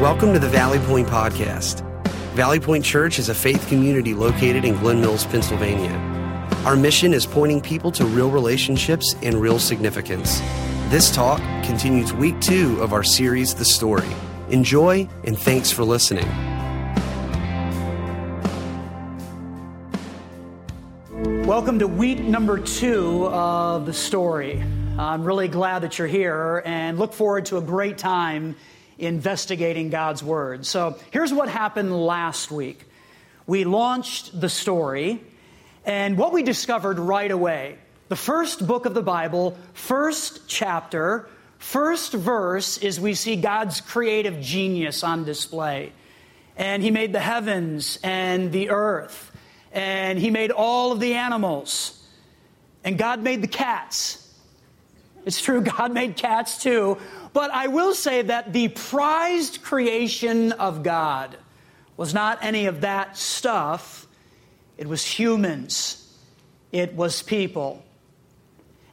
Welcome to the Valley Point Podcast. Valley Point Church is a faith community located in Glen Mills, Pennsylvania. Our mission is pointing people to real relationships and real significance. This talk continues week two of our series, The Story. Enjoy and thanks for listening. Welcome to week number two of The Story. I'm really glad that you're here and look forward to a great time investigating God's Word. So here's what happened last week we launched the story, and what we discovered right away the first book of the Bible, first chapter, first verse is we see God's creative genius on display. And He made the heavens and the earth, and He made all of the animals, and God made the cats. It's true, God made cats too, but I will say that the prized creation of God was not any of that stuff. It was humans, it was people.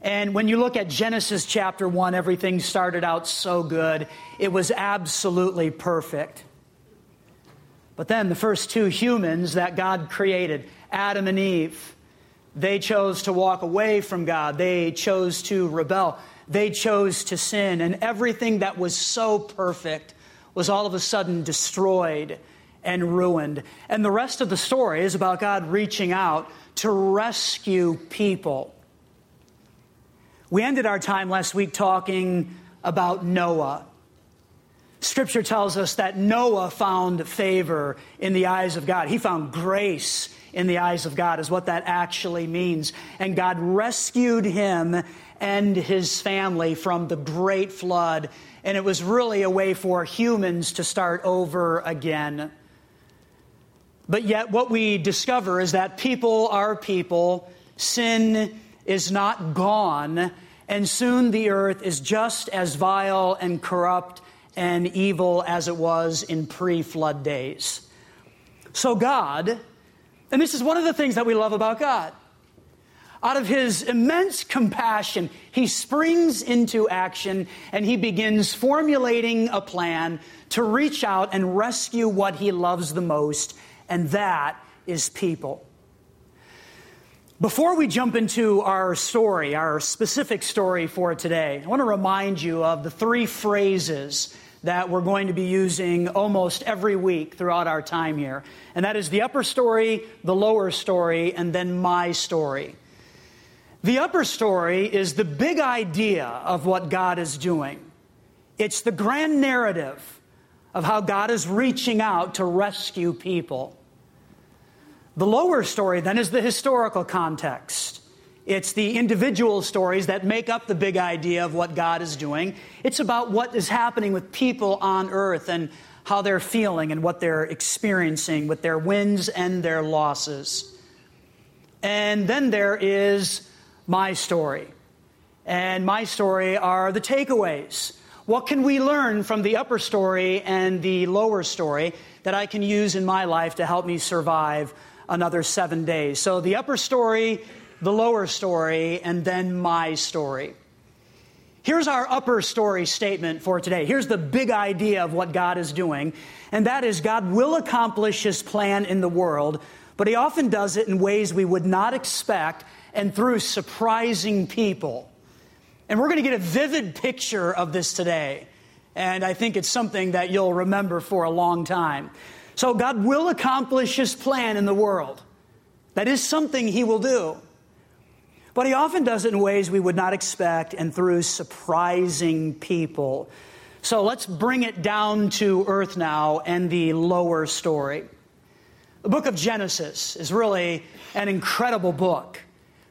And when you look at Genesis chapter 1, everything started out so good. It was absolutely perfect. But then the first two humans that God created, Adam and Eve, they chose to walk away from God. They chose to rebel they chose to sin, and everything that was so perfect was all of a sudden destroyed and ruined. And the rest of the story is about God reaching out to rescue people. We ended our time last week talking about Noah. Scripture tells us that Noah found favor in the eyes of God. He found grace in the eyes of God, is what that actually means. And God rescued him and his family from the great flood. And it was really a way for humans to start over again. But yet, what we discover is that people are people, sin is not gone, and soon the earth is just as vile and corrupt and evil as it was in pre flood days. So, God, and this is one of the things that we love about God, out of his immense compassion, he springs into action and he begins formulating a plan to reach out and rescue what he loves the most, and that is people. Before we jump into our story, our specific story for today, I want to remind you of the three phrases that we're going to be using almost every week throughout our time here. And that is the upper story, the lower story, and then my story. The upper story is the big idea of what God is doing. It's the grand narrative of how God is reaching out to rescue people. The lower story then is the historical context. It's the individual stories that make up the big idea of what God is doing. It's about what is happening with people on earth and how they're feeling and what they're experiencing with their wins and their losses. And then there is my story. And my story are the takeaways. What can we learn from the upper story and the lower story that I can use in my life to help me survive another seven days? So, the upper story, the lower story, and then my story. Here's our upper story statement for today. Here's the big idea of what God is doing, and that is God will accomplish His plan in the world, but He often does it in ways we would not expect and through surprising people. And we're going to get a vivid picture of this today. And I think it's something that you'll remember for a long time. So, God will accomplish His plan in the world. That is something He will do. But He often does it in ways we would not expect and through surprising people. So, let's bring it down to earth now and the lower story. The book of Genesis is really an incredible book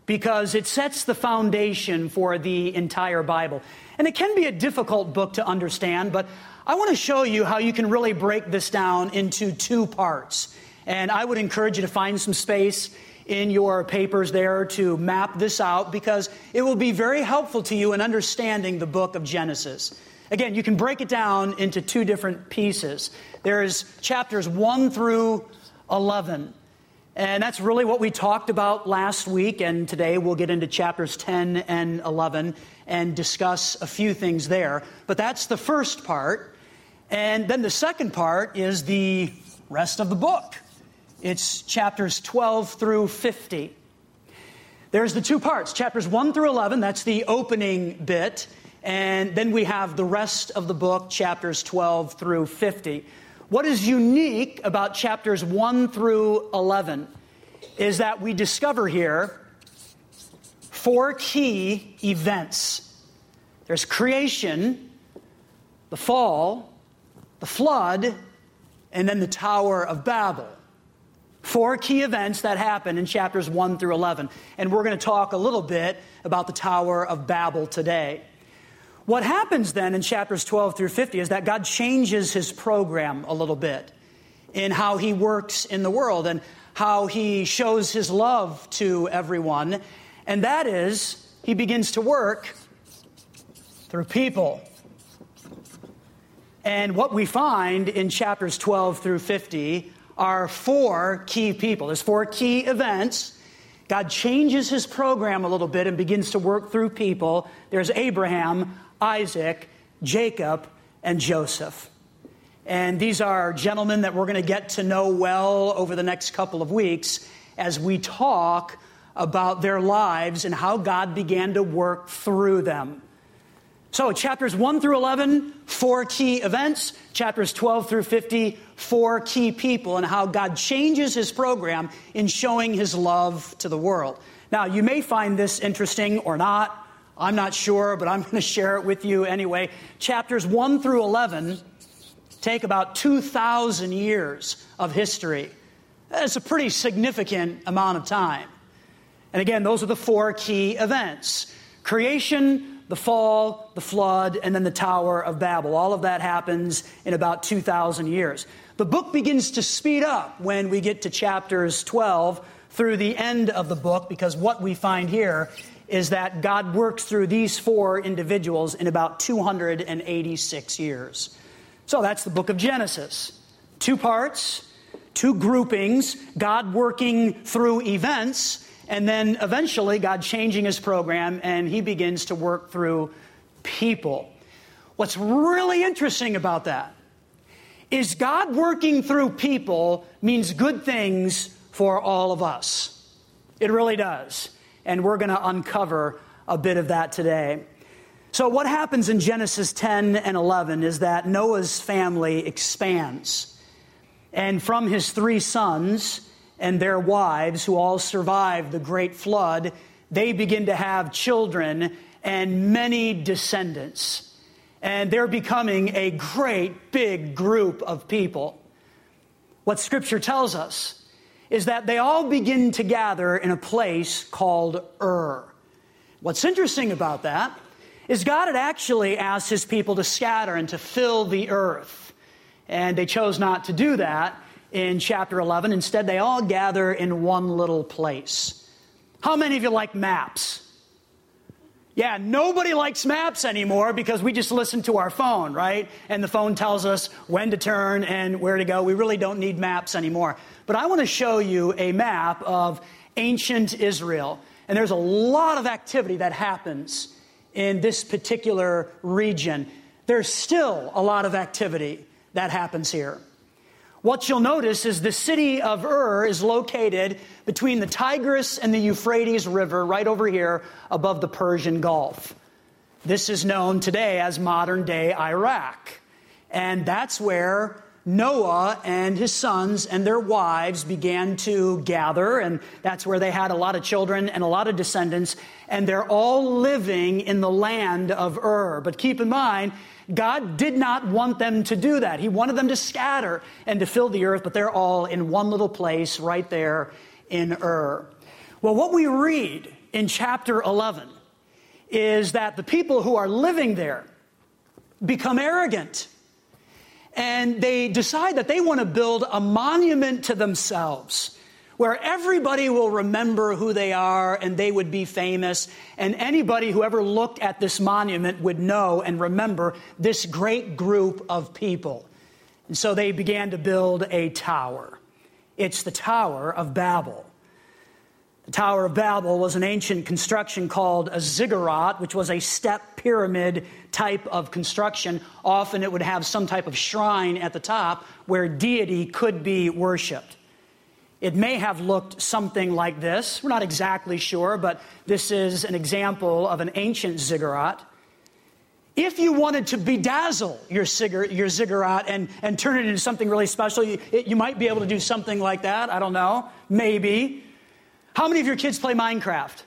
because it sets the foundation for the entire Bible. And it can be a difficult book to understand, but I want to show you how you can really break this down into two parts. And I would encourage you to find some space in your papers there to map this out because it will be very helpful to you in understanding the book of Genesis. Again, you can break it down into two different pieces. There's chapters 1 through 11. And that's really what we talked about last week. And today we'll get into chapters 10 and 11 and discuss a few things there. But that's the first part. And then the second part is the rest of the book. It's chapters 12 through 50. There's the two parts chapters 1 through 11, that's the opening bit. And then we have the rest of the book, chapters 12 through 50. What is unique about chapters 1 through 11 is that we discover here four key events there's creation, the fall, the flood, and then the Tower of Babel. Four key events that happen in chapters 1 through 11. And we're going to talk a little bit about the Tower of Babel today. What happens then in chapters 12 through 50 is that God changes his program a little bit in how he works in the world and how he shows his love to everyone. And that is, he begins to work through people. And what we find in chapters 12 through 50 are four key people. There's four key events. God changes his program a little bit and begins to work through people. There's Abraham, Isaac, Jacob, and Joseph. And these are gentlemen that we're going to get to know well over the next couple of weeks as we talk about their lives and how God began to work through them. So, chapters 1 through 11, four key events. Chapters 12 through 50, four key people, and how God changes his program in showing his love to the world. Now, you may find this interesting or not. I'm not sure, but I'm going to share it with you anyway. Chapters 1 through 11 take about 2,000 years of history. That's a pretty significant amount of time. And again, those are the four key events creation, the fall, the flood, and then the Tower of Babel. All of that happens in about 2,000 years. The book begins to speed up when we get to chapters 12 through the end of the book, because what we find here is that God works through these four individuals in about 286 years. So that's the book of Genesis. Two parts, two groupings, God working through events and then eventually, God changing his program, and he begins to work through people. What's really interesting about that is God working through people means good things for all of us. It really does. And we're going to uncover a bit of that today. So, what happens in Genesis 10 and 11 is that Noah's family expands. And from his three sons, and their wives, who all survived the great flood, they begin to have children and many descendants. And they're becoming a great big group of people. What Scripture tells us is that they all begin to gather in a place called Ur. What's interesting about that is God had actually asked his people to scatter and to fill the earth. And they chose not to do that in chapter 11. Instead, they all gather in one little place. How many of you like maps? Yeah, nobody likes maps anymore because we just listen to our phone, right? And the phone tells us when to turn and where to go. We really don't need maps anymore. But I want to show you a map of ancient Israel. And there's a lot of activity that happens in this particular region. There's still a lot of activity that happens here. What you'll notice is the city of Ur is located between the Tigris and the Euphrates River, right over here above the Persian Gulf. This is known today as modern day Iraq. And that's where Noah and his sons and their wives began to gather, and that's where they had a lot of children and a lot of descendants, and they're all living in the land of Ur. But keep in mind, God did not want them to do that. He wanted them to scatter and to fill the earth, but they're all in one little place right there in Ur. Well, what we read in chapter 11 is that the people who are living there become arrogant and they decide that they want to build a monument to themselves where everybody will remember who they are and they would be famous. And anybody who ever looked at this monument would know and remember this great group of people. And so they began to build a tower. It's the Tower of Babel. The Tower of Babel was an ancient construction called a ziggurat, which was a step pyramid type of construction. Often it would have some type of shrine at the top where deity could be worshiped. It may have looked something like this. We're not exactly sure, but this is an example of an ancient ziggurat. If you wanted to bedazzle your, ziggurat, your ziggurat and, and turn it into something really special, you, you might be able to do something like that. I don't know. Maybe. How many of your kids play Minecraft?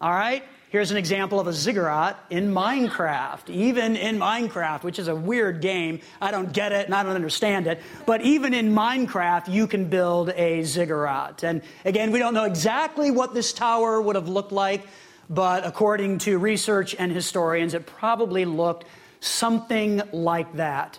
All right. Here's an example of a ziggurat in Minecraft. Even in Minecraft, which is a weird game, I don't get it and I don't understand it. But even in Minecraft, you can build a ziggurat. And again, we don't know exactly what this tower would have looked like, but according to research and historians, it probably looked something like that.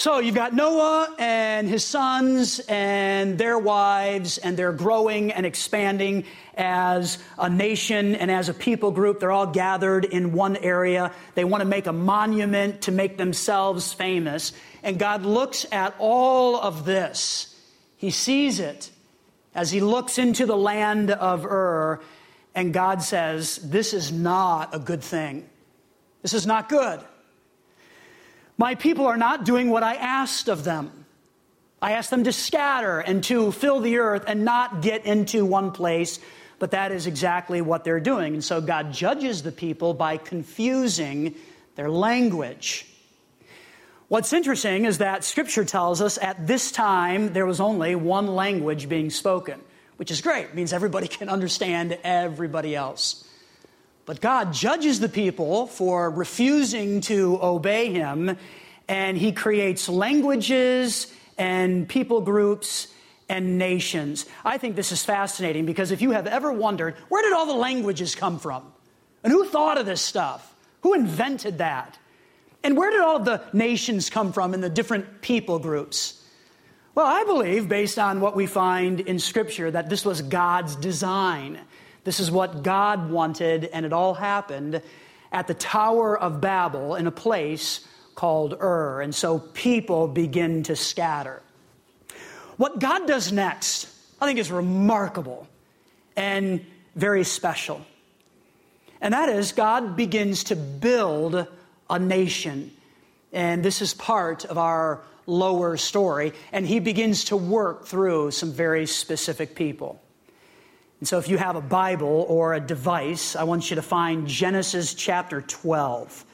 So you've got Noah and his sons and their wives, and they're growing and expanding as a nation and as a people group. They're all gathered in one area. They want to make a monument to make themselves famous. And God looks at all of this. He sees it as he looks into the land of Ur, and God says, This is not a good thing. This is not good. My people are not doing what I asked of them. I asked them to scatter and to fill the earth and not get into one place, but that is exactly what they're doing. And so God judges the people by confusing their language. What's interesting is that scripture tells us at this time there was only one language being spoken, which is great. It means everybody can understand everybody else. But God judges the people for refusing to obey him, and he creates languages and people groups and nations. I think this is fascinating because if you have ever wondered, where did all the languages come from? And who thought of this stuff? Who invented that? And where did all the nations come from and the different people groups? Well, I believe, based on what we find in Scripture, that this was God's design. This is what God wanted, and it all happened at the Tower of Babel in a place called Ur. And so people begin to scatter. What God does next, I think, is remarkable and very special. And that is, God begins to build a nation. And this is part of our lower story. And he begins to work through some very specific people. And so, if you have a Bible or a device, I want you to find Genesis chapter 12.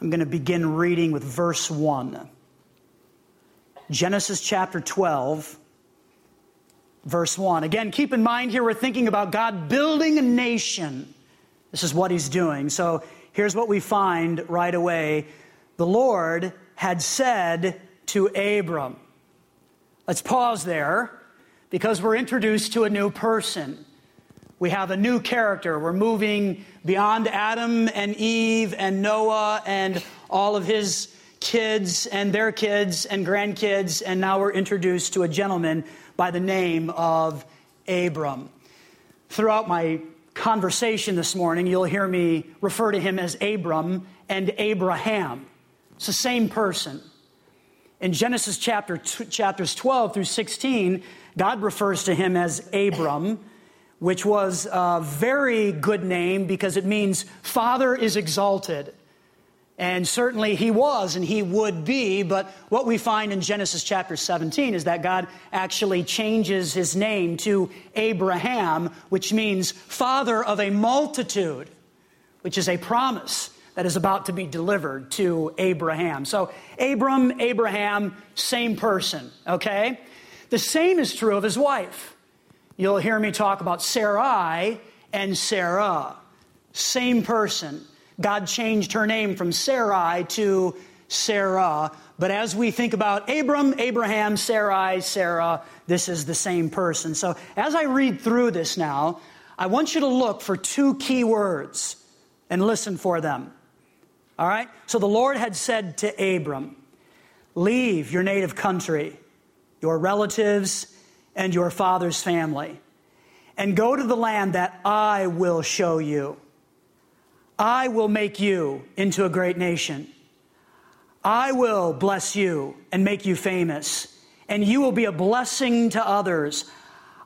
I'm going to begin reading with verse 1. Genesis chapter 12, verse 1. Again, keep in mind here we're thinking about God building a nation. This is what he's doing. So, here's what we find right away. The Lord had said to Abram, Let's pause there because we're introduced to a new person. We have a new character. We're moving beyond Adam and Eve and Noah and all of his kids and their kids and grandkids, and now we're introduced to a gentleman by the name of Abram. Throughout my conversation this morning, you'll hear me refer to him as Abram and Abraham. It's the same person. In Genesis chapter chapters 12 through 16, God refers to him as Abram, which was a very good name because it means Father is exalted. And certainly he was and he would be, but what we find in Genesis chapter 17 is that God actually changes his name to Abraham, which means father of a multitude, which is a promise that is about to be delivered to Abraham. So, Abram, Abraham, same person, okay? The same is true of his wife. You'll hear me talk about Sarai and Sarah. Same person. God changed her name from Sarai to Sarah. But as we think about Abram, Abraham, Sarai, Sarah, this is the same person. So as I read through this now, I want you to look for two key words and listen for them. All right? So the Lord had said to Abram, Leave your native country your relatives, and your father's family, and go to the land that I will show you. I will make you into a great nation. I will bless you and make you famous, and you will be a blessing to others.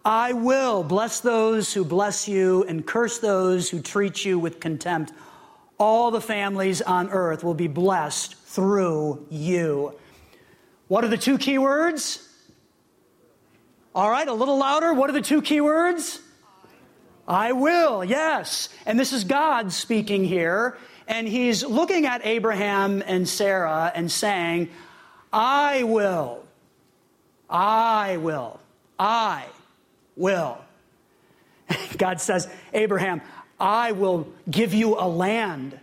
I will bless those who bless you and curse those who treat you with contempt. All the families on earth will be blessed through you. What are the two key words? All right, a little louder. What are the two key words? I will, yes. And this is God speaking here. And he's looking at Abraham and Sarah and saying, I will, I will, I will. God says, Abraham, I will give you a land,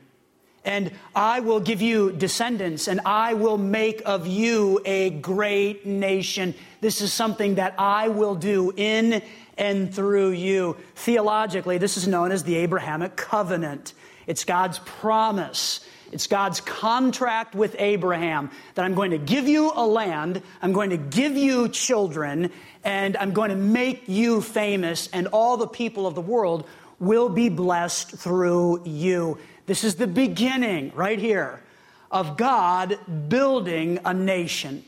and I will give you descendants, and I will make of you a great nation. This is something that I will do in and through you. Theologically, this is known as the Abrahamic covenant. It's God's promise. It's God's contract with Abraham that I'm going to give you a land, I'm going to give you children, and I'm going to make you famous, and all the people of the world will be blessed through you. This is the beginning, right here, of God building a nation.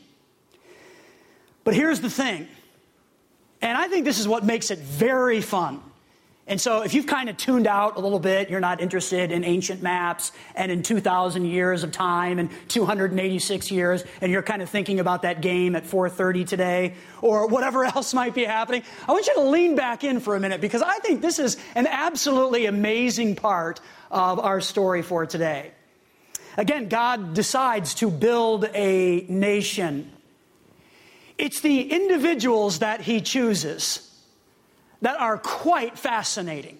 But here's the thing, and I think this is what makes it very fun. And so, if you've kind of tuned out a little bit, you're not interested in ancient maps and in 2,000 years of time and 286 years, and you're kind of thinking about that game at 4:30 today or whatever else might be happening, I want you to lean back in for a minute because I think this is an absolutely amazing part of our story for today. Again, God decides to build a nation. It's the individuals that He chooses that are quite fascinating.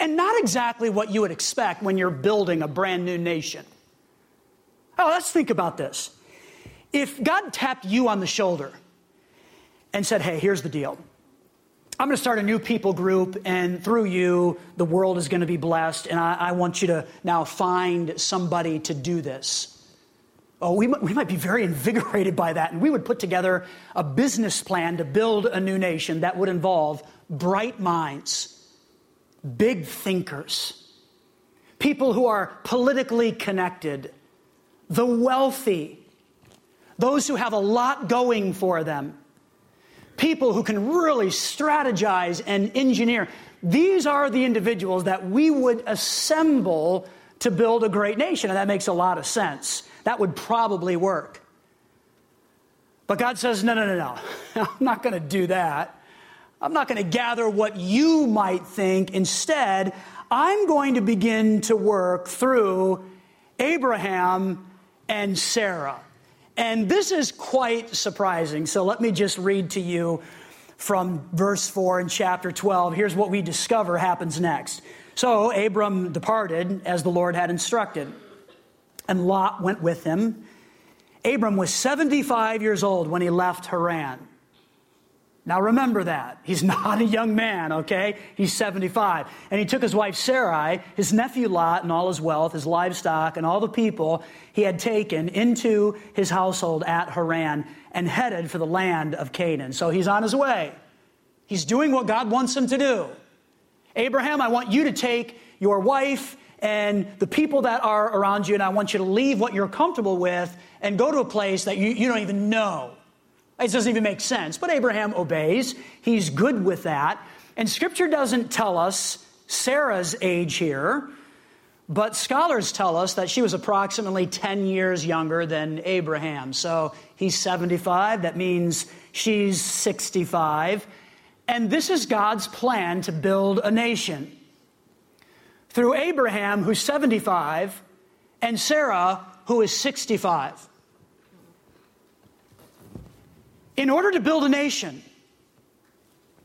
And not exactly what you would expect when you're building a brand new nation. Oh, let's think about this. If God tapped you on the shoulder and said, hey, here's the deal. I'm going to start a new people group, and through you, the world is going to be blessed, and I, I want you to now find somebody to do this. Oh, we, we might be very invigorated by that, and we would put together a business plan to build a new nation that would involve bright minds, big thinkers, people who are politically connected, the wealthy, those who have a lot going for them, people who can really strategize and engineer. These are the individuals that we would assemble to build a great nation, and that makes a lot of sense that would probably work. But God says, no, no, no, no. I'm not going to do that. I'm not going to gather what you might think. Instead, I'm going to begin to work through Abraham and Sarah. And this is quite surprising. So let me just read to you from verse 4 in chapter 12. Here's what we discover happens next. So Abram departed as the Lord had instructed and Lot went with him. Abram was 75 years old when he left Haran. Now remember that. He's not a young man, okay? He's 75. And he took his wife Sarai, his nephew Lot, and all his wealth, his livestock, and all the people he had taken into his household at Haran and headed for the land of Canaan. So he's on his way. He's doing what God wants him to do. Abraham, I want you to take your wife and the people that are around you, and I want you to leave what you're comfortable with and go to a place that you, you don't even know. It doesn't even make sense. But Abraham obeys. He's good with that. And scripture doesn't tell us Sarah's age here, but scholars tell us that she was approximately 10 years younger than Abraham. So he's 75. That means she's 65. And this is God's plan to build a nation through Abraham, who's 75, and Sarah, who is 65. In order to build a nation,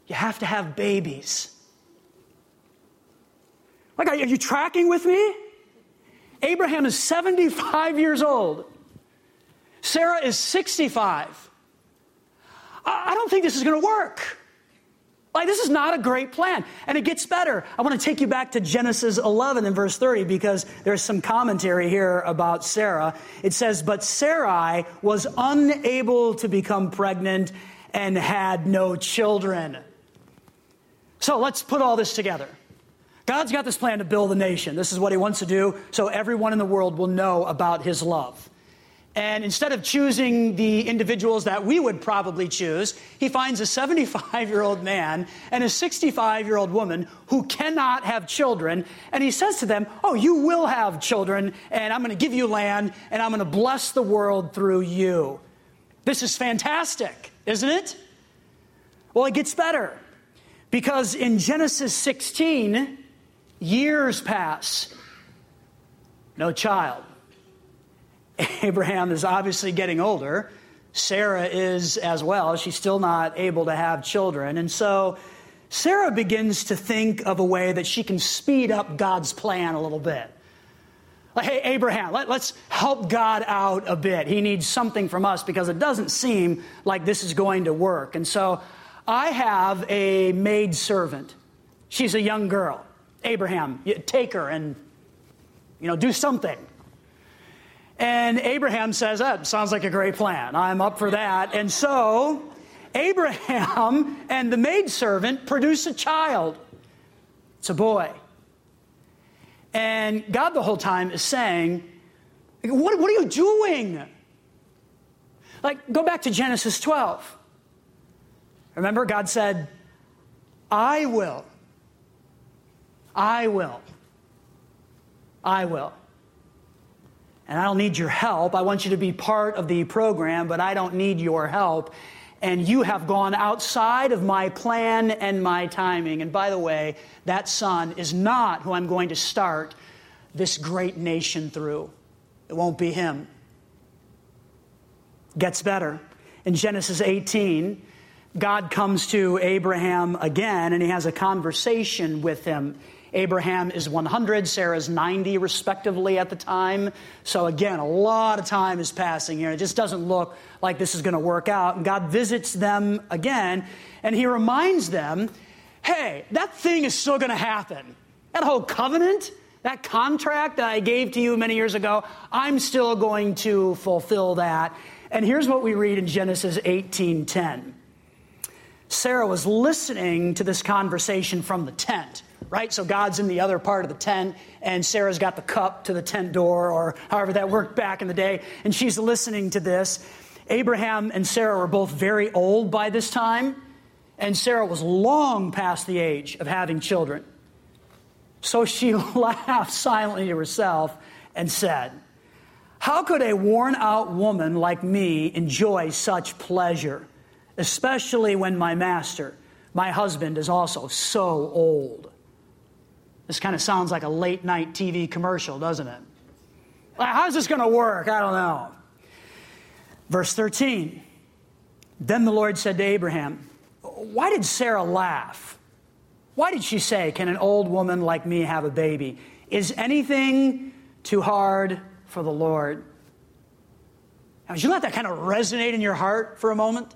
you have to have babies. Like, are you tracking with me? Abraham is 75 years old. Sarah is 65. I don't think this is going to work. Like, this is not a great plan. And it gets better. I want to take you back to Genesis 11 and verse 30 because there's some commentary here about Sarah. It says, But Sarai was unable to become pregnant and had no children. So let's put all this together. God's got this plan to build a nation. This is what he wants to do so everyone in the world will know about his love. And instead of choosing the individuals that we would probably choose, he finds a 75 year old man and a 65 year old woman who cannot have children. And he says to them, Oh, you will have children, and I'm going to give you land, and I'm going to bless the world through you. This is fantastic, isn't it? Well, it gets better because in Genesis 16, years pass, no child. Abraham is obviously getting older. Sarah is as well. She's still not able to have children. And so Sarah begins to think of a way that she can speed up God's plan a little bit. Like, hey, Abraham, let, us help God out a bit. He needs something from us because it doesn't seem like this is going to work. And so I have a maid servant. She's a young girl. Abraham, take her and, you know, do something. And Abraham says, That sounds like a great plan. I'm up for that. And so Abraham and the maidservant produce a child. It's a boy. And God, the whole time, is saying, What, what are you doing? Like, go back to Genesis 12. Remember, God said, I will. I will. I will and I don't need your help. I want you to be part of the program, but I don't need your help. And you have gone outside of my plan and my timing. And by the way, that son is not who I'm going to start this great nation through. It won't be him. Gets better. In Genesis 18, God comes to Abraham again and he has a conversation with him. Abraham is 100, Sarah's 90, respectively, at the time. So, again, a lot of time is passing here. It just doesn't look like this is going to work out. And God visits them again, and He reminds them hey, that thing is still going to happen. That whole covenant, that contract that I gave to you many years ago, I'm still going to fulfill that. And here's what we read in Genesis 18:10. Sarah was listening to this conversation from the tent right? So God's in the other part of the tent, and Sarah's got the cup to the tent door, or however that worked back in the day, and she's listening to this. Abraham and Sarah were both very old by this time, and Sarah was long past the age of having children. So she laughed silently to herself and said, How could a worn out woman like me enjoy such pleasure, especially when my master, my husband, is also so old? This kind of sounds like a late night TV commercial, doesn't it? How's this going to work? I don't know. Verse 13 Then the Lord said to Abraham, Why did Sarah laugh? Why did she say, Can an old woman like me have a baby? Is anything too hard for the Lord? Now, would you let that kind of resonate in your heart for a moment?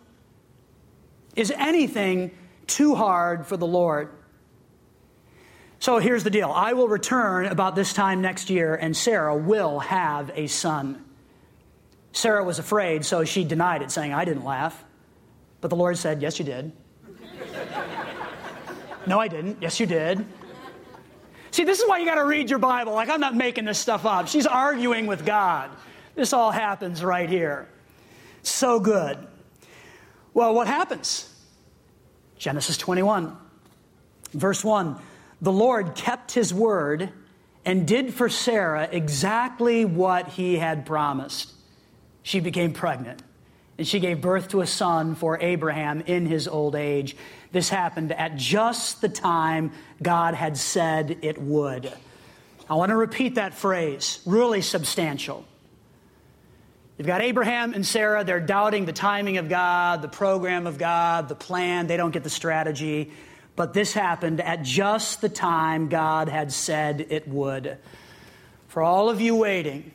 Is anything too hard for the Lord? So here's the deal I will return about this time next year, and Sarah will have a son. Sarah was afraid, so she denied it, saying, I didn't laugh. But the Lord said, Yes, you did. no, I didn't. Yes, you did. See, this is why you got to read your Bible. Like, I'm not making this stuff up. She's arguing with God. This all happens right here. So good. Well, what happens? Genesis 21, verse 1. The Lord kept his word and did for Sarah exactly what he had promised. She became pregnant and she gave birth to a son for Abraham in his old age. This happened at just the time God had said it would. I want to repeat that phrase, really substantial. You've got Abraham and Sarah, they're doubting the timing of God, the program of God, the plan, they don't get the strategy. But this happened at just the time God had said it would. For all of you waiting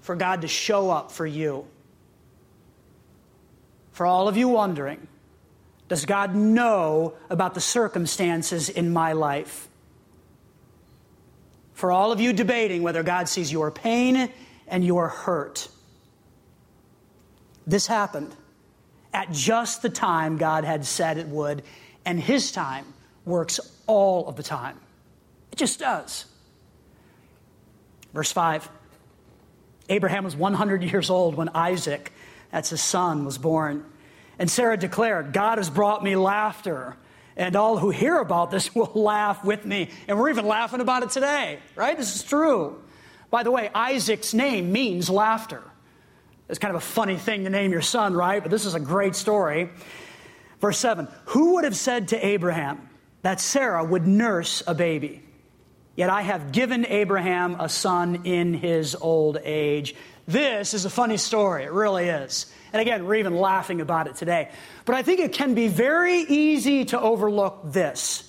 for God to show up for you, for all of you wondering, does God know about the circumstances in my life? For all of you debating whether God sees your pain and your hurt, this happened at just the time God had said it would and His time works all of the time. It just does. Verse 5 Abraham was 100 years old when Isaac, that's his son, was born. And Sarah declared, God has brought me laughter, and all who hear about this will laugh with me. And we're even laughing about it today, right? This is true. By the way, Isaac's name means laughter. It's kind of a funny thing to name your son, right? But this is a great story. Verse 7 Who would have said to Abraham that Sarah would nurse a baby? Yet I have given Abraham a son in his old age. This is a funny story. It really is. And again, we're even laughing about it today. But I think it can be very easy to overlook this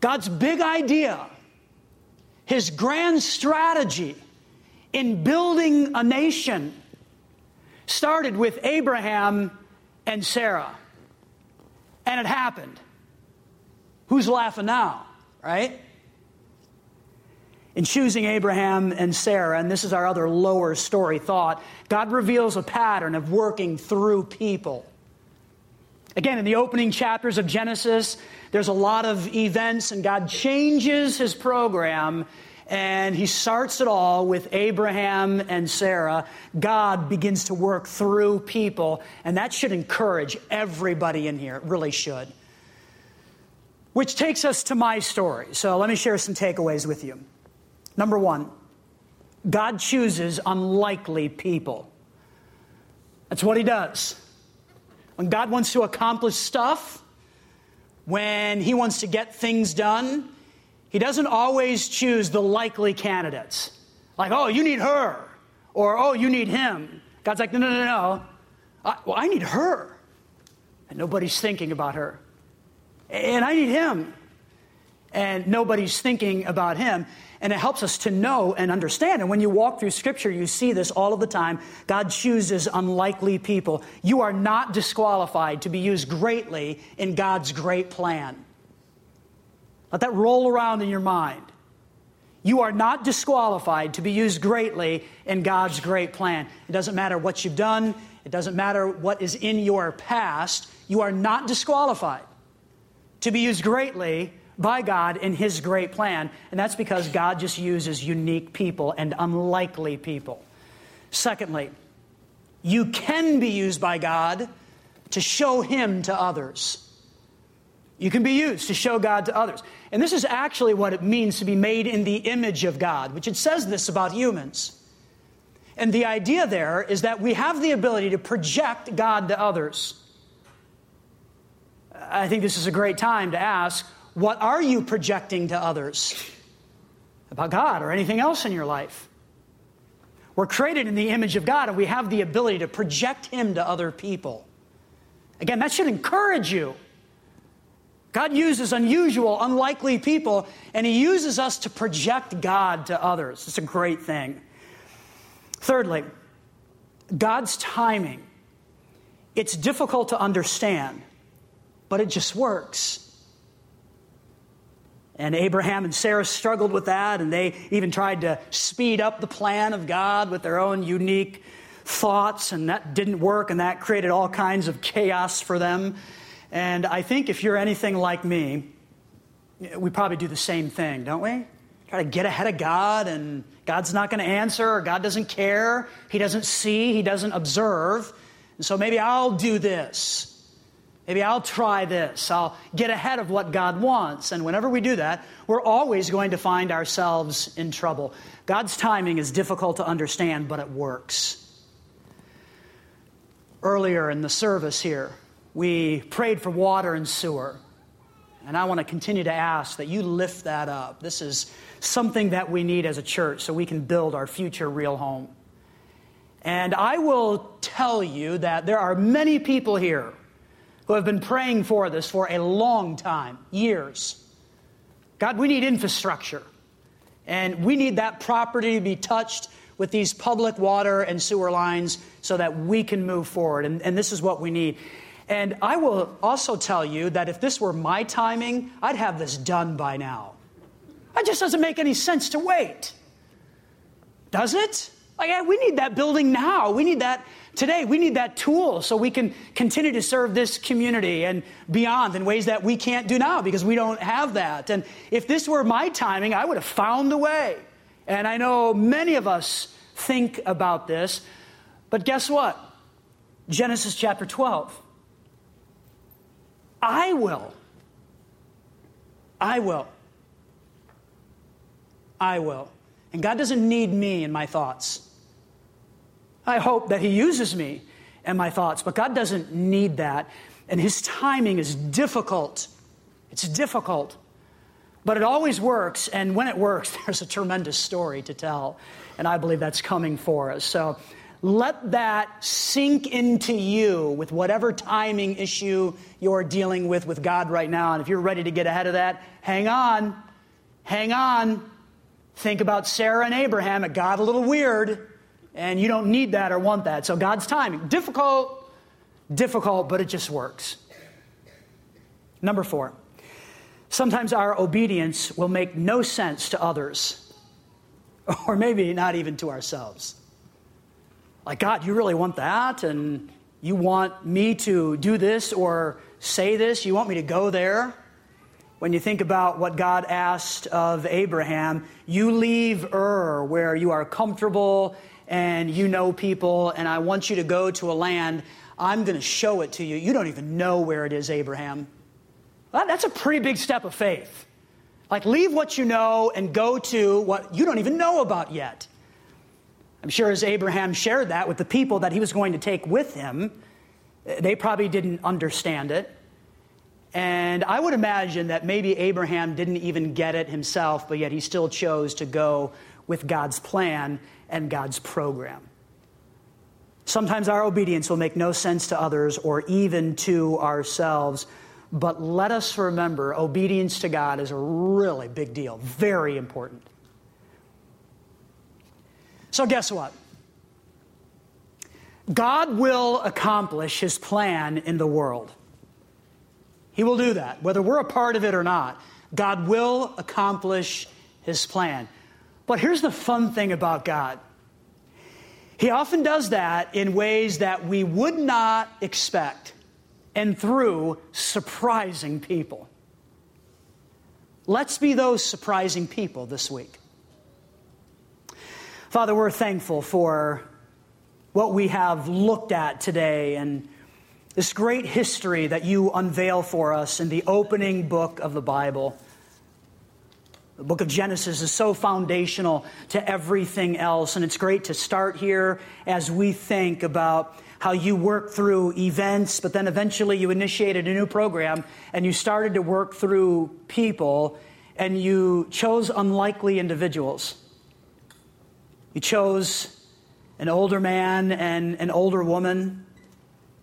God's big idea, his grand strategy in building a nation started with Abraham and Sarah. And it happened. Who's laughing now, right? In choosing Abraham and Sarah, and this is our other lower story thought, God reveals a pattern of working through people. Again, in the opening chapters of Genesis, there's a lot of events, and God changes his program and he starts it all with Abraham and Sarah. God begins to work through people, and that should encourage everybody in here. It really should. Which takes us to my story. So let me share some takeaways with you. Number one, God chooses unlikely people. That's what he does. When God wants to accomplish stuff, when he wants to get things done, he doesn't always choose the likely candidates. Like, oh, you need her, or oh, you need him. God's like, no, no, no, no. I, well, I need her. And nobody's thinking about her. And I need him. And nobody's thinking about him. And it helps us to know and understand. And when you walk through Scripture, you see this all of the time. God chooses unlikely people. You are not disqualified to be used greatly in God's great plan. Let that roll around in your mind. You are not disqualified to be used greatly in God's great plan. It doesn't matter what you've done, it doesn't matter what is in your past. You are not disqualified to be used greatly by God in His great plan. And that's because God just uses unique people and unlikely people. Secondly, you can be used by God to show Him to others. You can be used to show God to others. And this is actually what it means to be made in the image of God, which it says this about humans. And the idea there is that we have the ability to project God to others. I think this is a great time to ask what are you projecting to others about God or anything else in your life? We're created in the image of God and we have the ability to project Him to other people. Again, that should encourage you. God uses unusual, unlikely people, and He uses us to project God to others. It's a great thing. Thirdly, God's timing. It's difficult to understand, but it just works. And Abraham and Sarah struggled with that, and they even tried to speed up the plan of God with their own unique thoughts, and that didn't work, and that created all kinds of chaos for them. And I think if you're anything like me, we probably do the same thing, don't we? Try to get ahead of God, and God's not going to answer, or God doesn't care, He doesn't see, He doesn't observe. And so maybe I'll do this. Maybe I'll try this. I'll get ahead of what God wants. And whenever we do that, we're always going to find ourselves in trouble. God's timing is difficult to understand, but it works. Earlier in the service here, we prayed for water and sewer. And I want to continue to ask that you lift that up. This is something that we need as a church so we can build our future real home. And I will tell you that there are many people here who have been praying for this for a long time, years. God, we need infrastructure. And we need that property to be touched with these public water and sewer lines so that we can move forward. And, and this is what we need. And I will also tell you that if this were my timing, I'd have this done by now. It just doesn't make any sense to wait. Does it? Oh, like, we need that building now. We need that today. We need that tool so we can continue to serve this community and beyond in ways that we can't do now because we don't have that. And if this were my timing, I would have found a way. And I know many of us think about this. But guess what? Genesis chapter 12. I will. I will. I will. And God doesn't need me in my thoughts. I hope that He uses me and my thoughts, but God doesn't need that. And His timing is difficult. It's difficult, but it always works. And when it works, there's a tremendous story to tell. And I believe that's coming for us. So let that sink into you with whatever timing issue you're dealing with with God right now. And if you're ready to get ahead of that, hang on. Hang on. Think about Sarah and Abraham. It got a little weird, and you don't need that or want that. So God's timing. Difficult, difficult, but it just works. Number four. Sometimes our obedience will make no sense to others, or maybe not even to ourselves. Like, God, you really want that? And you want me to do this or say this? You want me to go there? When you think about what God asked of Abraham, you leave Ur where you are comfortable and you know people, and I want you to go to a land. I'm going to show it to you. You don't even know where it is, Abraham. Well, that's a pretty big step of faith. Like, leave what you know and go to what you don't even know about yet. I'm sure as Abraham shared that with the people that he was going to take with him, they probably didn't understand it. And I would imagine that maybe Abraham didn't even get it himself, but yet he still chose to go with God's plan and God's program. Sometimes our obedience will make no sense to others or even to ourselves, but let us remember obedience to God is a really big deal, very important. So, guess what? God will accomplish his plan in the world. He will do that, whether we're a part of it or not. God will accomplish his plan. But here's the fun thing about God He often does that in ways that we would not expect and through surprising people. Let's be those surprising people this week. Father, we're thankful for what we have looked at today and this great history that you unveil for us in the opening book of the Bible. The book of Genesis is so foundational to everything else, and it's great to start here as we think about how you work through events, but then eventually you initiated a new program and you started to work through people and you chose unlikely individuals you chose an older man and an older woman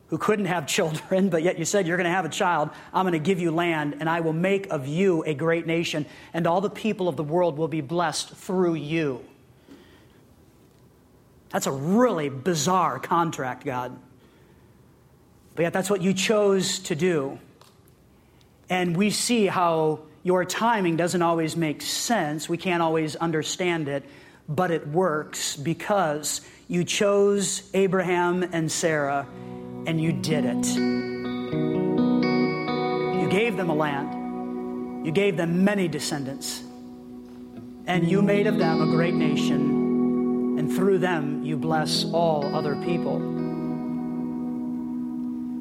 who couldn't have children, but yet you said, You're going to have a child. I'm going to give you land, and I will make of you a great nation, and all the people of the world will be blessed through you. That's a really bizarre contract, God. But yet, that's what you chose to do. And we see how your timing doesn't always make sense. We can't always understand it but it works because you chose Abraham and Sarah and you did it. You gave them a land, you gave them many descendants, and you made of them a great nation, and through them you bless all other people.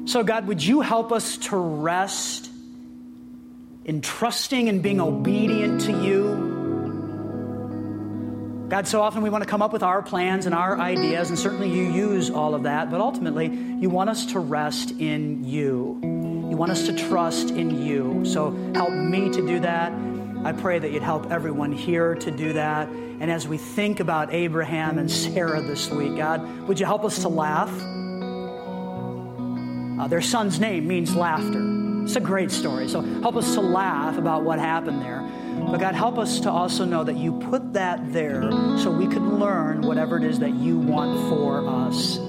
So, God, would you help us to rest in trusting and being obedient to you? God, so often we want to come up with our plans and our ideas, and certainly you use all of that, but ultimately you want us to rest in you. You want us to trust in you. So help me to do that. I pray that you'd help everyone here to do that. And as we think about Abraham and Sarah this week, God, would you help us to laugh? Uh, their son's name means laughter. It's a great story. So help us to laugh about what happened there. But God, help us to also know that you put that there so we could learn whatever it is that you want for us.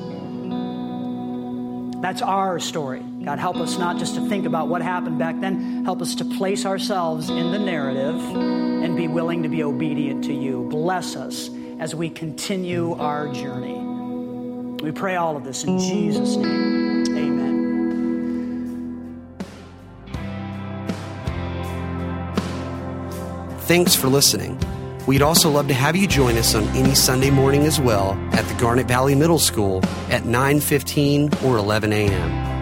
That's our story. God, help us not just to think about what happened back then, help us to place ourselves in the narrative and be willing to be obedient to you. Bless us as we continue our journey. We pray all of this in Jesus' name. Thanks for listening. We'd also love to have you join us on any Sunday morning as well at the Garnet Valley Middle School at 9:15 or 11 a.m.